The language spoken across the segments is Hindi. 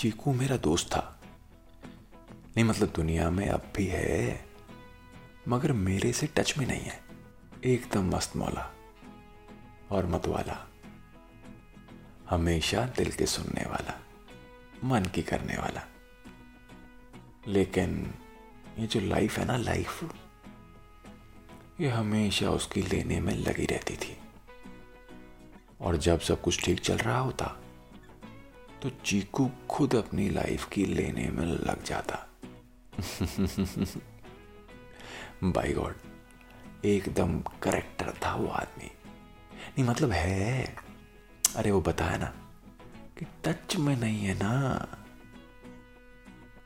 चीकू मेरा दोस्त था। नहीं मतलब दुनिया में अब भी है, मगर मेरे से टच में नहीं है। एकदम मस्त मौला और मतवाला, हमेशा दिल के सुनने वाला, मन की करने वाला। लेकिन ये जो लाइफ है ना लाइफ ये हमेशा उसकी लेने में लगी रहती थी। और जब सब कुछ ठीक चल रहा होता तो चीकू खुद अपनी लाइफ की लेने में लग जाता। बाई गॉड एकदम करेक्टर था वो आदमी। नहीं मतलब है। अरे, वो बताया ना कि टच में नहीं है ना।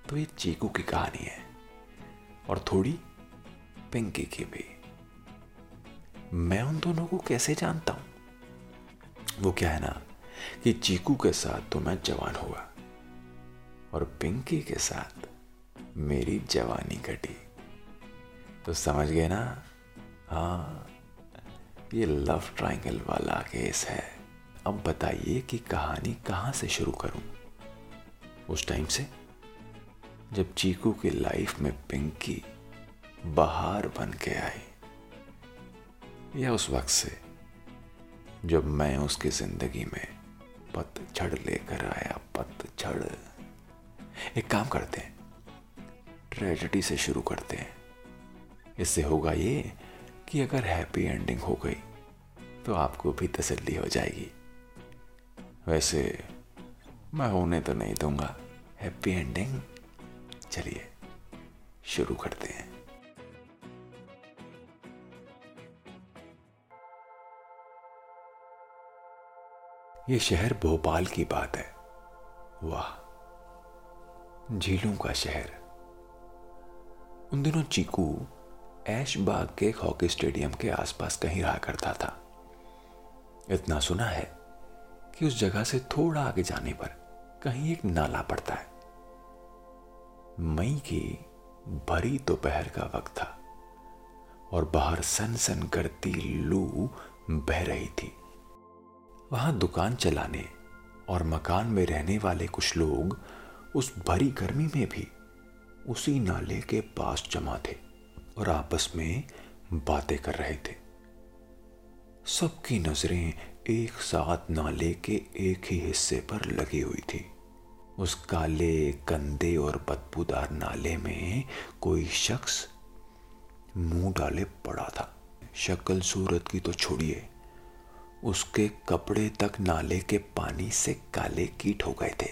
तो ये चीकू की कहानी है। और थोड़ी पिंकी की भी। मैं उन दोनों को कैसे जानता हूँ? वो क्या है ना कि चीकू के साथ तो मैं जवान हुआ और पिंकी के साथ मेरी जवानी कटी तो समझ गए ना? हाँ ये लव ट्रायंगल वाला केस है। अब बताइए कि कहानी कहाँ से शुरू करूँ? उस टाइम से, जब चीकू की लाइफ में पिंकी बाहर बन के आई, या उस वक्त से, जब मैं उसकी ज़िंदगी में पतझड़ लेकर आया पतझड़ एक काम करते हैं ट्रेजिडी से शुरू करते हैं। इससे होगा ये कि अगर हैप्पी एंडिंग हो गई तो आपको भी तसल्ली हो जाएगी। वैसे, मैं होने तो नहीं दूँगा। हैप्पी एंडिंग चलिए, शुरू करते हैं। ये शहर भोपाल की बात है। वाह, झीलों का शहर। उन दिनों चीकू ऐश बाग के हॉकी स्टेडियम के आसपास कहीं रहा करता था। इतना सुना है कि उस जगह से थोड़ा आगे जाने पर कहीं एक नाला पड़ता है। मई की भरी दोपहर का वक्त था और बाहर सन सन करती लू बह रही थी। वहाँ दुकान चलाने और मकान में रहने वाले कुछ लोग उस भरी गर्मी में भी उसी नाले के पास जमा थे और आपस में बातें कर रहे थे। सबकी नज़रें एक साथ नाले के एक ही हिस्से पर लगी हुई थी। उस काले गंदे और बदबूदार नाले में कोई शख्स मुँह डाले पड़ा था। शक्ल सूरत की तो छोड़िए। उसके कपड़े तक नाले के पानी से काले कीट हो गए थे।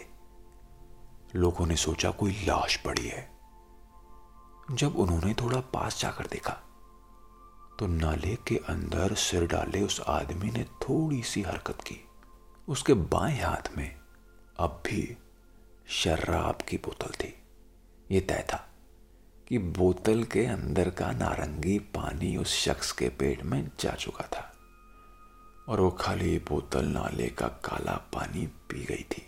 लोगों ने सोचा, कोई लाश पड़ी है। जब उन्होंने थोड़ा पास जाकर देखा तो नाले के अंदर सिर डाले उस आदमी ने थोड़ी सी हरकत की। उसके बाएँ हाथ में अब भी शराब की बोतल थी। ये तय था कि बोतल के अंदर का नारंगी पानी उस शख्स के पेट में जा चुका था। और वो खाली बोतल नाले का काला पानी पी गई थी।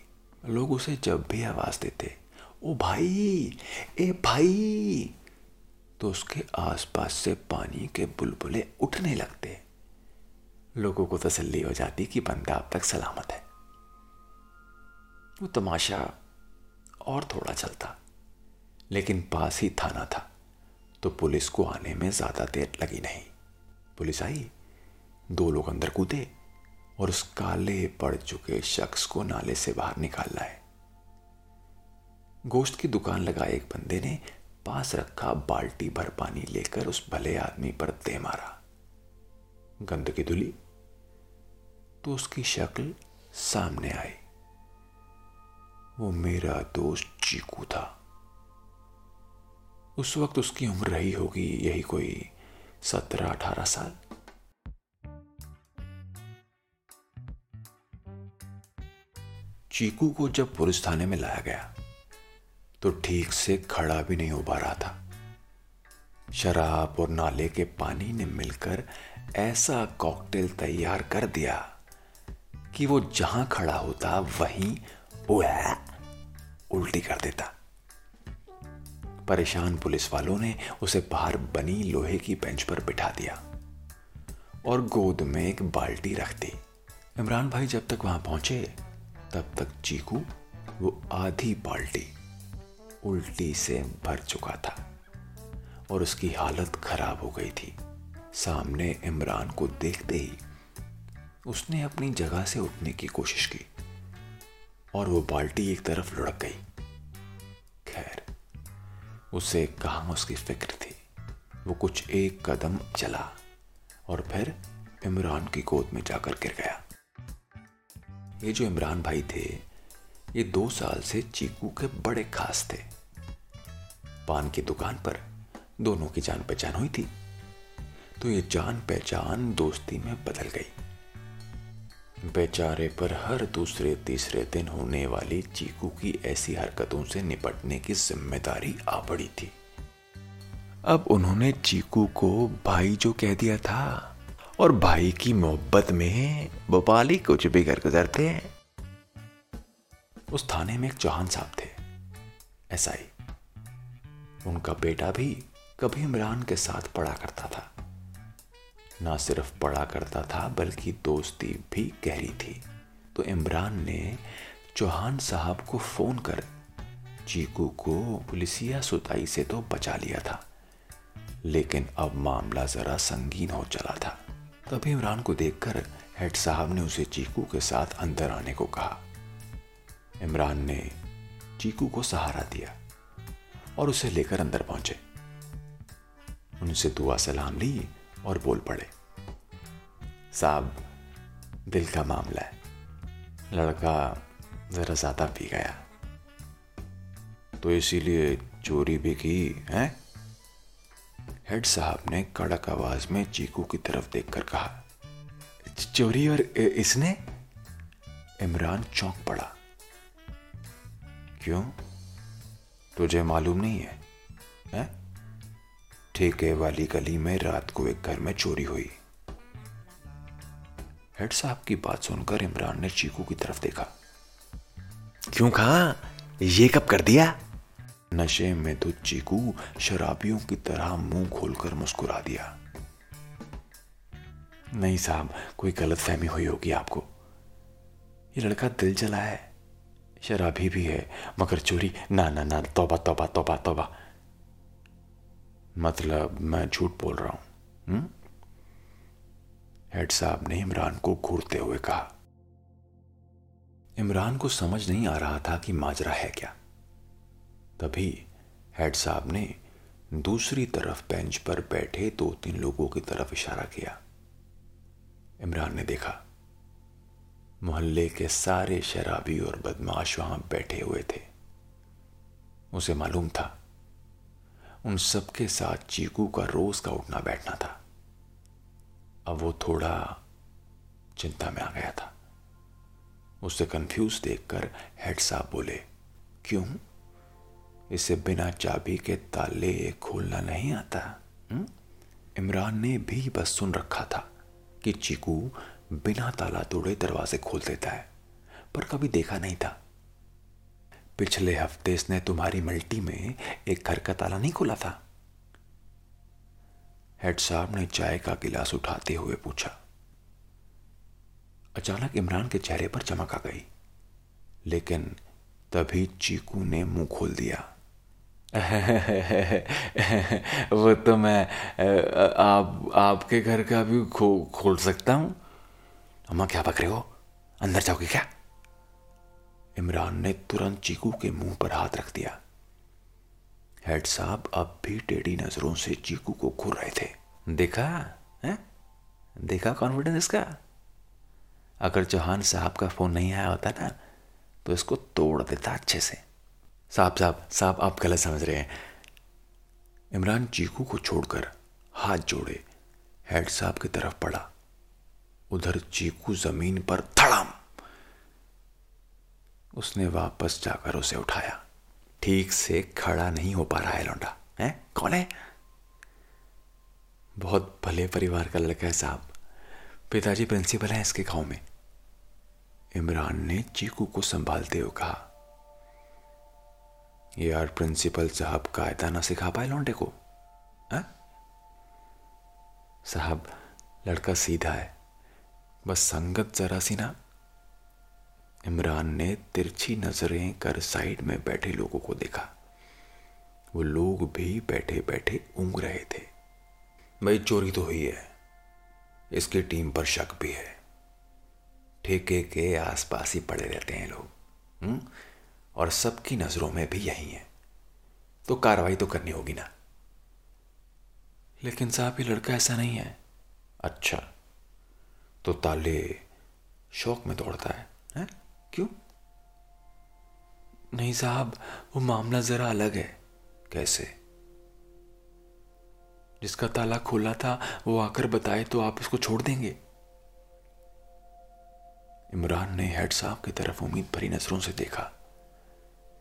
लोग उसे जब भी आवाज़ देते, ओ भाई, ए भाई तो उसके आसपास से पानी के बुलबुले उठने लगते। लोगों को तसल्ली हो जाती कि बंदा अब तक सलामत है। वो तमाशा और थोड़ा चलता, लेकिन पास ही थाना था तो पुलिस को आने में ज़्यादा देर लगी नहीं। पुलिस आई? दो लोग अंदर कूदे और उस काले पड़ चुके शख्स को नाले से बाहर निकाल लाए। गोश्त की दुकान लगाए एक बंदे ने पास रखा बाल्टी भर पानी लेकर उस भले आदमी पर दे मारा। गंद की धुली। तो उसकी शक्ल सामने आई। वो मेरा दोस्त चीकू था। उस वक्त उसकी उम्र रही होगी यही कोई सत्रह अठारह साल। चीकू को जब पुलिस थाने में लाया गया तो ठीक से खड़ा भी नहीं हो पा रहा था। शराब और नाले के पानी ने मिलकर ऐसा कॉकटेल तैयार कर दिया कि वो जहाँ खड़ा होता, वहीं उल्टी कर देता। परेशान पुलिस वालों ने उसे बाहर बनी लोहे की बेंच पर बिठा दिया और गोद में एक बाल्टी रख दी। इमरान भाई जब तक वहाँ पहुँचे तब तक चीकू, वो आधी बाल्टी उल्टी से भर चुका था और उसकी हालत खराब हो गई थी। सामने इमरान को देखते ही उसने अपनी जगह से उठने की कोशिश की और वो बाल्टी एक तरफ़ लुढ़क गई। खैर, उसे कहा उसकी फ़िक्र थी? वो कुछ एक कदम चला और फिर इमरान की गोद में जाकर गिर गया। ये जो इमरान भाई थे, ये दो साल से चीकू के बड़े खास थे। पान की दुकान पर दोनों की जान पहचान हुई थी। तो ये जान पहचान दोस्ती में बदल गई। बेचारे पर हर दूसरे तीसरे दिन होने वाली चीकू की ऐसी हरकतों से निपटने की ज़िम्मेदारी आ पड़ी थी। अब उन्होंने चीकू को भाई जो कह दिया था और भाई की मोहब्बत में भोपाली कुछ भी कर गुजरते हैं। उस थाने में एक चौहान साहब थे ही उनका बेटा भी कभी इमरान के साथ पढ़ा करता था। ना सिर्फ़ पढ़ा करता था, बल्कि दोस्ती भी गहरी थी। तो इमरान ने चौहान साहब को फ़ोन कर चीकू को पुलिसिया सुताई से तो बचा लिया था। लेकिन अब मामला जरा संगीन हो चला था। तभी इमरान को देखकर हेड साहब ने उसे चीकू के साथ अंदर आने को कहा। इमरान ने चीकू को सहारा दिया और उसे लेकर अंदर पहुँचे। उनसे दुआ सलाम ली और बोल पड़े, साहब, दिल का मामला है। लड़का जरा ज़्यादा पी गया। तो इसीलिए चोरी भी की, है? हेड साहब ने कड़क आवाज़ में चीकू की तरफ़ देखकर कहा चोरी और इसने? इमरान चौंक पड़ा। क्यों? तुझे मालूम नहीं है? ठेके वाली गली में रात को एक घर में चोरी हुई। हेड साहब की बात सुनकर इमरान ने चीकू की तरफ़ देखा। क्यों कहा? ये कब कर दिया? नशे में तो चीकू शराबियों की तरह मुँह खोलकर मुस्कुरा दिया। नहीं साहब, कोई गलत फहमी हुई होगी आपको। ये लड़का दिल जला है। शराबी भी है, मगर चोरी, ना ना ना, तोबा तोबा तोबा तोबा। मतलब मैं झूठ बोल रहा हूँ हम्म? हेड साहब ने इमरान को घूरते हुए कहा। इमरान को समझ नहीं आ रहा था कि माजरा है क्या। तभी हेड साहब ने दूसरी तरफ़ बेंच पर बैठे दो तीन लोगों की तरफ़ इशारा किया। इमरान ने देखा, मोहल्ले के सारे शराबी और बदमाश वहाँ बैठे हुए थे। उसे मालूम था, उन सबके साथ चीकू का रोज का उठना बैठना था। अब वो थोड़ा चिंता में आ गया था। उसे कंफ्यूज देखकर हेड साहब बोले, क्यों? इसे बिना चाबी के ताले खोलना नहीं आता हम्म? इमरान ने भी बस सुन रखा था कि चीकू बिना ताला तोड़े दरवाजे खोल देता है, पर कभी देखा नहीं था। पिछले हफ़्ते इसने तुम्हारी मल्टी में एक घर का ताला नहीं खोला था? हेड साहब ने चाय का गिलास उठाते हुए पूछा। अचानक इमरान के चेहरे पर चमक आ गई, लेकिन तभी चीकू ने मुँह खोल दिया। वो तो मैं आप, आपके घर का भी खो, खोल सकता हूँ। अम्मा, क्या पक रहे हो? अंदर जाओगे क्या? इमरान ने तुरंत चीकू के मुँह पर हाथ रख दिया। हेड साहब अब भी टेढ़ी नज़रों से चीकू को घूर रहे थे। देखा, है? देखा कॉन्फिडेंस इसका? अगर चौहान साहब का फ़ोन नहीं आया होता ना तो इसको तोड़ देता अच्छे से। साहब साहब साहब, आप गलत समझ रहे हैं। इमरान चीकू को छोड़कर हाथ जोड़े, हेड साहब की तरफ़ पड़ा। उधर चीकू ज़मीन पर थड़ाम उसने वापस जाकर उसे उठाया। ठीक से खड़ा नहीं हो पा रहा है लौंडा। है? कौन है? बहुत भले परिवार का लड़का है साहब। पिताजी प्रिंसिपल हैं इसके गाँव में। इमरान ने चीकू को संभालते हुए कहा यार प्रिंसिपल साहब कायदा ना सिखा पाए लौंडे को साहब, लड़का सीधा है। बस संगत जरा सी ना। इमरान ने तिरछी नज़रें कर साइड में बैठे लोगों को देखा। वो लोग भी बैठे बैठे ऊँग रहे थे। भाई, चोरी तो हुई है। इसकी टीम पर शक भी है। ठेके के आसपास ही पड़े रहते हैं लोग हुँ? और सबकी नज़रों में भी यही है। तो कार्रवाई तो करनी होगी ना। लेकिन साहब ये लड़का ऐसा नहीं है। अच्छा। तो ताले शौक में दौड़ता है, है? क्यों? नहीं साहब वो मामला जरा अलग है। कैसे? जिसका ताला खोला था वो आकर बताए तो आप इसको छोड़ देंगे। इमरान ने हेड साहब की तरफ़ उम्मीद भरी नज़रों से देखा।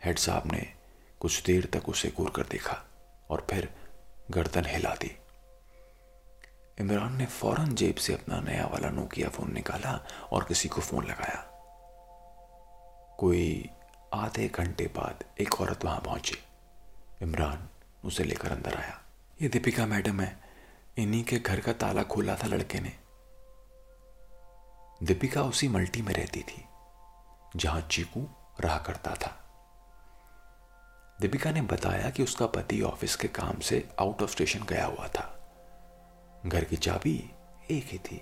हेड साहब ने कुछ देर तक उसे घूर कर देखा और फिर गर्दन हिला दी। इमरान ने फ़ौरन जेब से अपना नया वाला नोकिया फ़ोन निकाला और किसी को फ़ोन लगाया। कोई आधे घंटे बाद एक औरत वहाँ पहुँची। इमरान उसे लेकर अंदर आया। ये दीपिका मैडम है। इन्हीं के घर का ताला खोला था लड़के ने। दीपिका उसी मल्टी में रहती थी, जहाँ चीकू रहा करता था। दीपिका ने बताया कि उसका पति ऑफ़िस के काम से आउट ऑफ़ स्टेशन गया हुआ था। घर की चाबी एक ही थी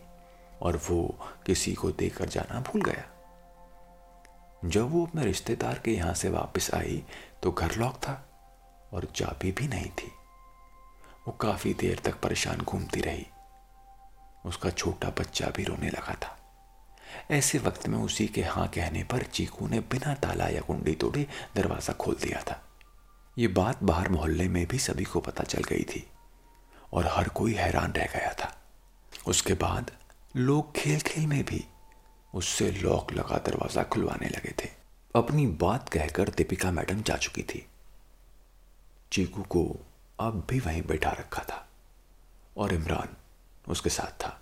और वो किसी को देकर जाना भूल गया। जब वो अपने रिश्तेदार के यहाँ से वापस आई तो घर लॉक था और चाबी भी नहीं थी। वो काफ़ी देर तक परेशान घूमती रही। उसका छोटा बच्चा भी रोने लगा था। ऐसे वक्त में उसी के हाँ कहने पर चीकू ने बिना ताला या कुंडी तोड़े दरवाज़ा खोल दिया था। ये बात बाहर मोहल्ले में भी सभी को पता चल गई थी और हर कोई हैरान रह गया था। उसके बाद लोग खेल खेल में भी उससे लॉक लगा दरवाज़ा खुलवाने लगे थे। अपनी बात कहकर दीपिका मैडम जा चुकी थी। चीकू को अब भी वहीं बैठा रखा था और इमरान उसके साथ था।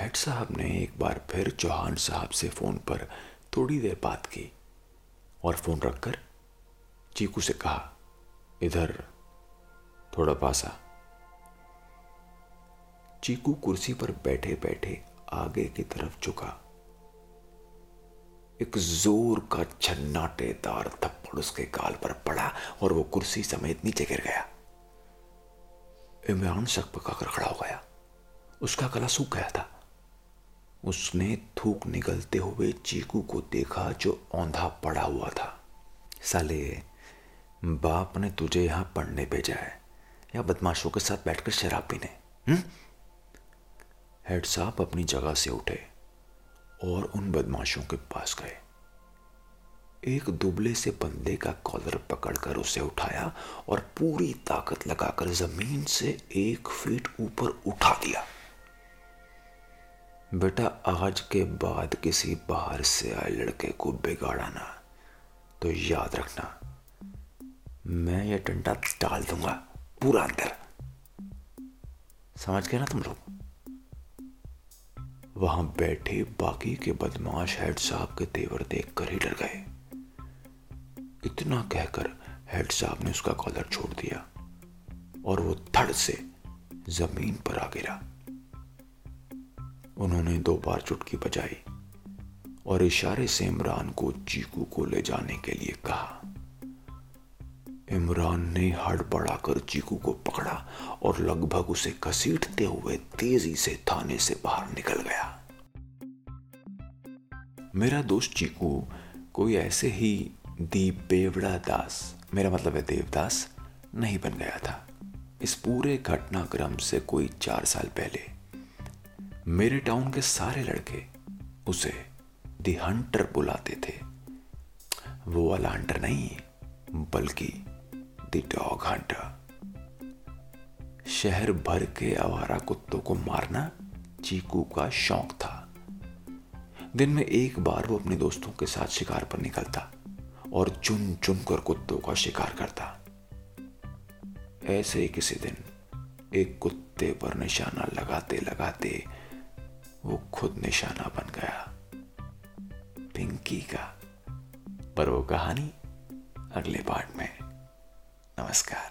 हेड साहब ने एक बार फिर चौहान साहब से फ़ोन पर थोड़ी देर बात की और फ़ोन रखकर चीकू से कहा इधर, थोड़ा पास। चीकू कुर्सी पर बैठे बैठे आगे की तरफ़ झुका। एक ज़ोर का छन्नाटेदार थप्पड़ उसके गाल पर पड़ा और वो कुर्सी समेत नीचे गिर गया। इमरान शक पकाकर खड़ा हो गया। उसका गला सूख गया था। उसने थूक निकलते हुए चीकू को देखा जो औंधा पड़ा हुआ था। साले बाप ने तुझे यहाँ पढ़ने भेजा है। या बदमाशों के साथ बैठकर शराब पीने हम्म? हेड साहब अपनी जगह से उठे और उन बदमाशों के पास गए। एक दुबले से बंदे का कॉलर पकड़कर उसे उठाया और पूरी ताकत लगाकर ज़मीन से एक फीट ऊपर उठा दिया। बेटा, आज के बाद किसी बाहर से आए लड़के को बिगाड़ाना तो याद रखना। मैं ये डंडा डाल दूँगा, पूरा अंदर। समझ गए ना तुम लोग? वहाँ बैठे बाकी के बदमाश हेड साहब के तेवर देखकर ही डर गए। इतना कहकर हेड साहब ने उसका कॉलर छोड़ दिया और वो धड़ से ज़मीन पर आ गिरा। उन्होंने दो बार चुटकी बजाई और इशारे से इमरान को चीकू को ले जाने के लिए कहा। इमरान ने हड़बड़ाकर चीकू को पकड़ा और लगभग उसे घसीटते हुए तेज़ी से थाने से बाहर निकल गया। मेरा दोस्त चीकू, कोई ऐसे ही दीप बेवड़ा दास मेरा मतलब है देवदास, नहीं बन गया था। इस पूरे घटनाक्रम से कोई चार साल पहले, मेरे टाउन के सारे लड़के उसे दी हंटर बुलाते थे। वो वाला हंटर नहीं, बल्कि दी डॉग हंटर शहर भर के आवारा कुत्तों को मारना चीकू का शौक था। दिन में एक बार वो अपने दोस्तों के साथ शिकार पर निकलता और चुन चुन कर कुत्तों का शिकार करता। ऐसे ही किसी दिन एक कुत्ते पर निशाना लगाते लगाते वो खुद निशाना बन गया। पिंकी का। पर वो कहानी अगले पार्ट में। Namaskar.